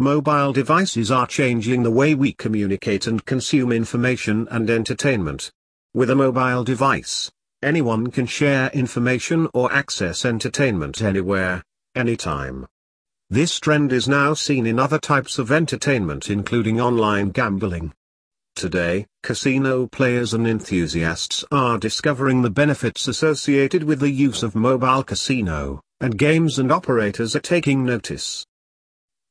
Mobile devices are changing the way we communicate and consume information and entertainment. With a mobile device, anyone can share information or access entertainment anywhere, anytime. This trend is now seen in other types of entertainment including online gambling. Today, casino players and enthusiasts are discovering the benefits associated with the use of mobile casino, and games and operators are taking notice.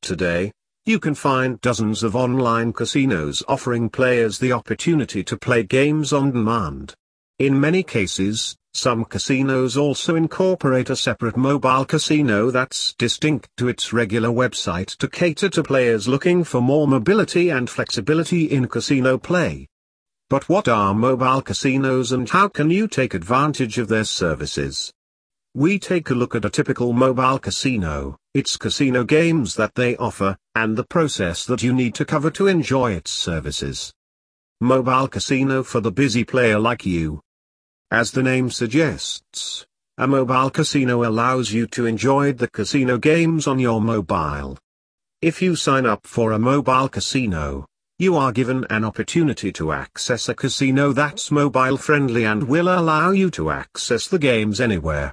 Today, you can find dozens of online casinos offering players the opportunity to play games on demand. In many cases, some casinos also incorporate a separate mobile casino that's distinct to its regular website to cater to players looking for more mobility and flexibility in casino play. But what are mobile casinos and how can you take advantage of their services? We take a look at a typical mobile casino, its casino games that they offer, and the process that you need to cover to enjoy its services. Mobile casino for the busy player like you. As the name suggests, a mobile casino allows you to enjoy the casino games on your mobile. If you sign up for a mobile casino, you are given an opportunity to access a casino that's mobile friendly and will allow you to access the games anywhere.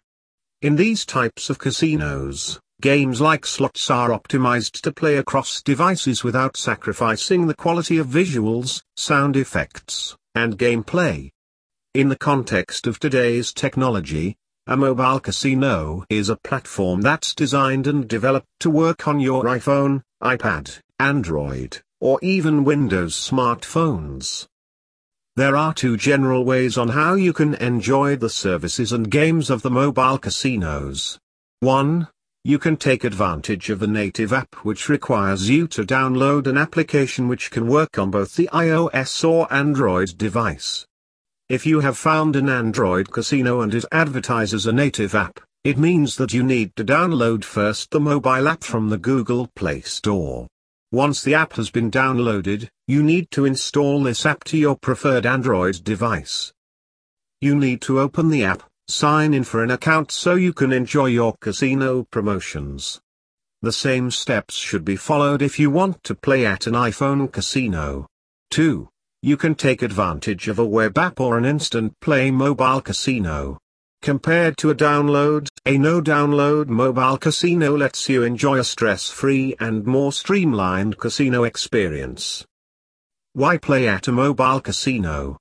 In these types of casinos, games like slots are optimized to play across devices without sacrificing the quality of visuals, sound effects, and gameplay. In the context of today's technology, a mobile casino is a platform that's designed and developed to work on your iPhone, iPad, Android, or even Windows smartphones. There are two general ways on how you can enjoy the services and games of the mobile casinos. 1. You can take advantage of the native app which requires you to download an application which can work on both the iOS or Android device. If you have found an Android casino and it advertises a native app, it means that you need to download first the mobile app from the Google Play Store. Once the app has been downloaded, you need to install this app to your preferred Android device. You need to open the app, sign in for an account so you can enjoy your casino promotions. The same steps should be followed if you want to play at an iPhone casino. 2. You can take advantage of a web app or an instant play mobile casino. Compared to a download, a no-download mobile casino lets you enjoy a stress-free and more streamlined casino experience. Why play at a mobile casino?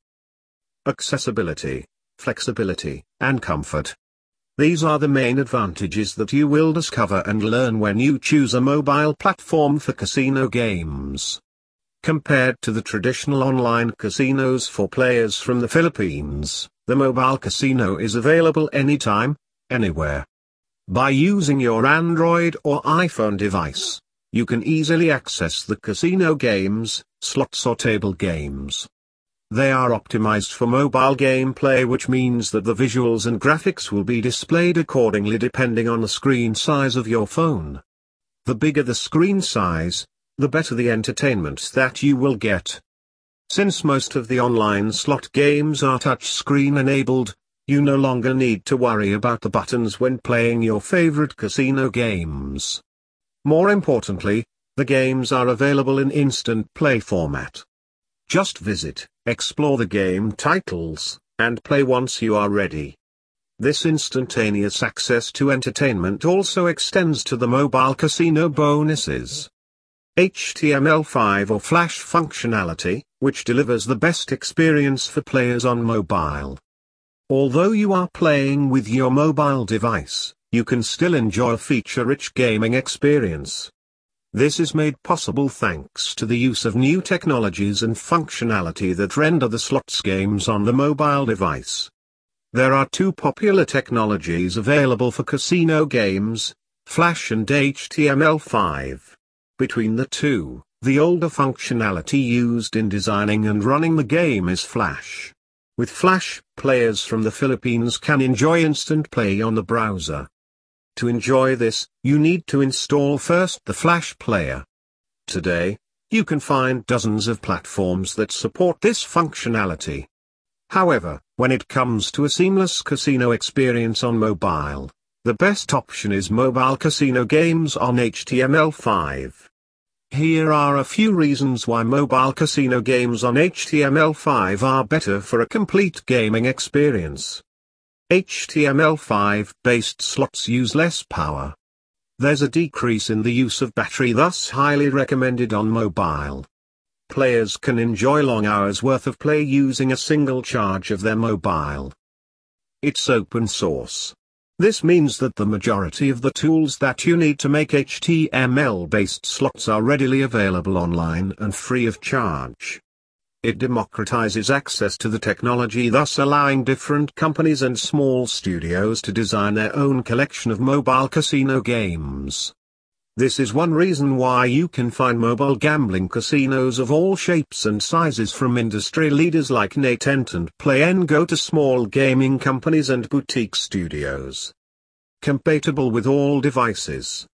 Accessibility, flexibility, and comfort. These are the main advantages that you will discover and learn when you choose a mobile platform for casino games. Compared to the traditional online casinos for players from the Philippines, the mobile casino is available anytime, anywhere. By using your Android or iPhone device, you can easily access the casino games, slots or table games. They are optimized for mobile gameplay which means that the visuals and graphics will be displayed accordingly depending on the screen size of your phone. The bigger the screen size, the better the entertainment that you will get. Since most of the online slot games are touchscreen enabled, you no longer need to worry about the buttons when playing your favorite casino games. More importantly, the games are available in instant play format. Just visit, explore the game titles, and play once you are ready. This instantaneous access to entertainment also extends to the mobile casino bonuses. HTML5 or Flash functionality, which delivers the best experience for players on mobile. Although you are playing with your mobile device, you can still enjoy a feature-rich gaming experience. This is made possible thanks to the use of new technologies and functionality that render the slots games on the mobile device. There are two popular technologies available for casino games, Flash and HTML5. Between the two, the older functionality used in designing and running the game is Flash. With Flash, players from the Philippines can enjoy instant play on the browser. To enjoy this, you need to install first the Flash player. Today, you can find dozens of platforms that support this functionality. However, when it comes to a seamless casino experience on mobile, the best option is mobile casino games on HTML5. Here are a few reasons why mobile casino games on HTML5 are better for a complete gaming experience. HTML5 based slots use less power. There's a decrease in the use of battery thus highly recommended on mobile. Players can enjoy long hours worth of play using a single charge of their mobile. It's open source. This means that the majority of the tools that you need to make HTML-based slots are readily available online and free of charge. It democratizes access to the technology thus allowing different companies and small studios to design their own collection of mobile casino games. This is one reason why you can find mobile gambling casinos of all shapes and sizes from industry leaders like NetEnt and Play N Go to small gaming companies and boutique studios. Compatible with all devices.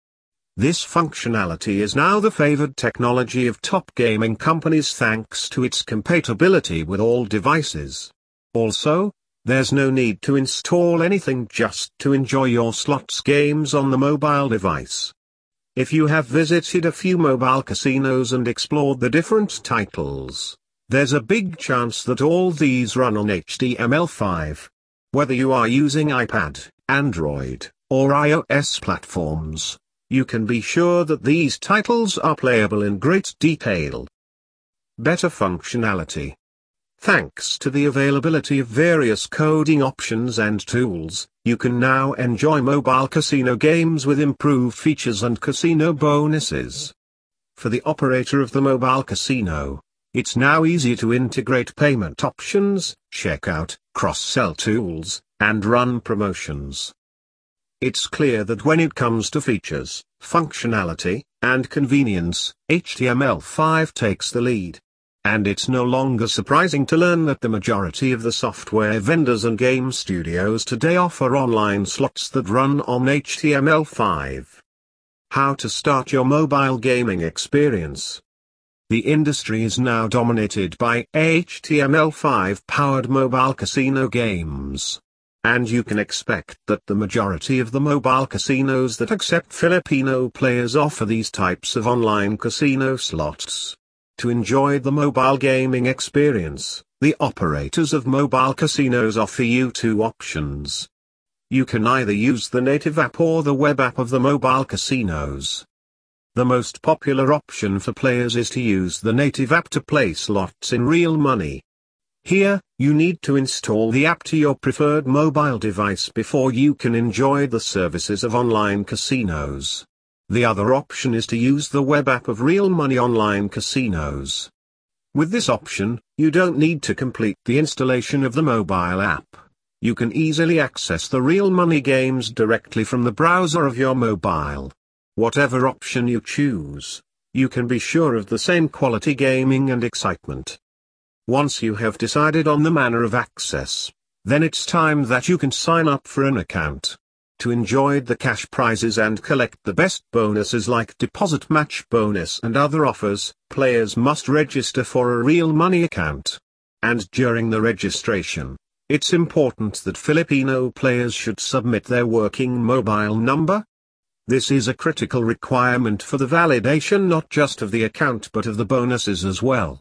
This functionality is now the favored technology of top gaming companies thanks to its compatibility with all devices. Also, there's no need to install anything just to enjoy your slots games on the mobile device. If you have visited a few mobile casinos and explored the different titles, there's a big chance that all these run on HTML5. Whether you are using iPad, Android, or iOS platforms, you can be sure that these titles are playable in great detail. Better functionality. Thanks to the availability of various coding options and tools, you can now enjoy mobile casino games with improved features and casino bonuses. For the operator of the mobile casino, it's now easy to integrate payment options, checkout, cross-sell tools, and run promotions. It's clear that when it comes to features, functionality, and convenience, HTML5 takes the lead. And it's no longer surprising to learn that the majority of the software vendors and game studios today offer online slots that run on HTML5. How to start your mobile gaming experience. The industry is now dominated by HTML5 powered mobile casino games. And you can expect that the majority of the mobile casinos that accept Filipino players offer these types of online casino slots. To enjoy the mobile gaming experience, the operators of mobile casinos offer you two options. You can either use the native app or the web app of the mobile casinos. The most popular option for players is to use the native app to play slots in real money. Here, you need to install the app to your preferred mobile device before you can enjoy the services of online casinos. The other option is to use the web app of Real Money Online Casinos. With this option, you don't need to complete the installation of the mobile app. You can easily access the Real Money games directly from the browser of your mobile. Whatever option you choose, you can be sure of the same quality gaming and excitement. Once you have decided on the manner of access, then it's time that you can sign up for an account to enjoy the cash prizes and collect the best bonuses like deposit match bonus and other offers, players must register for a real money account. And during the registration, it's important that Filipino players should submit their working mobile number. This is a critical requirement for the validation not just of the account but of the bonuses as well.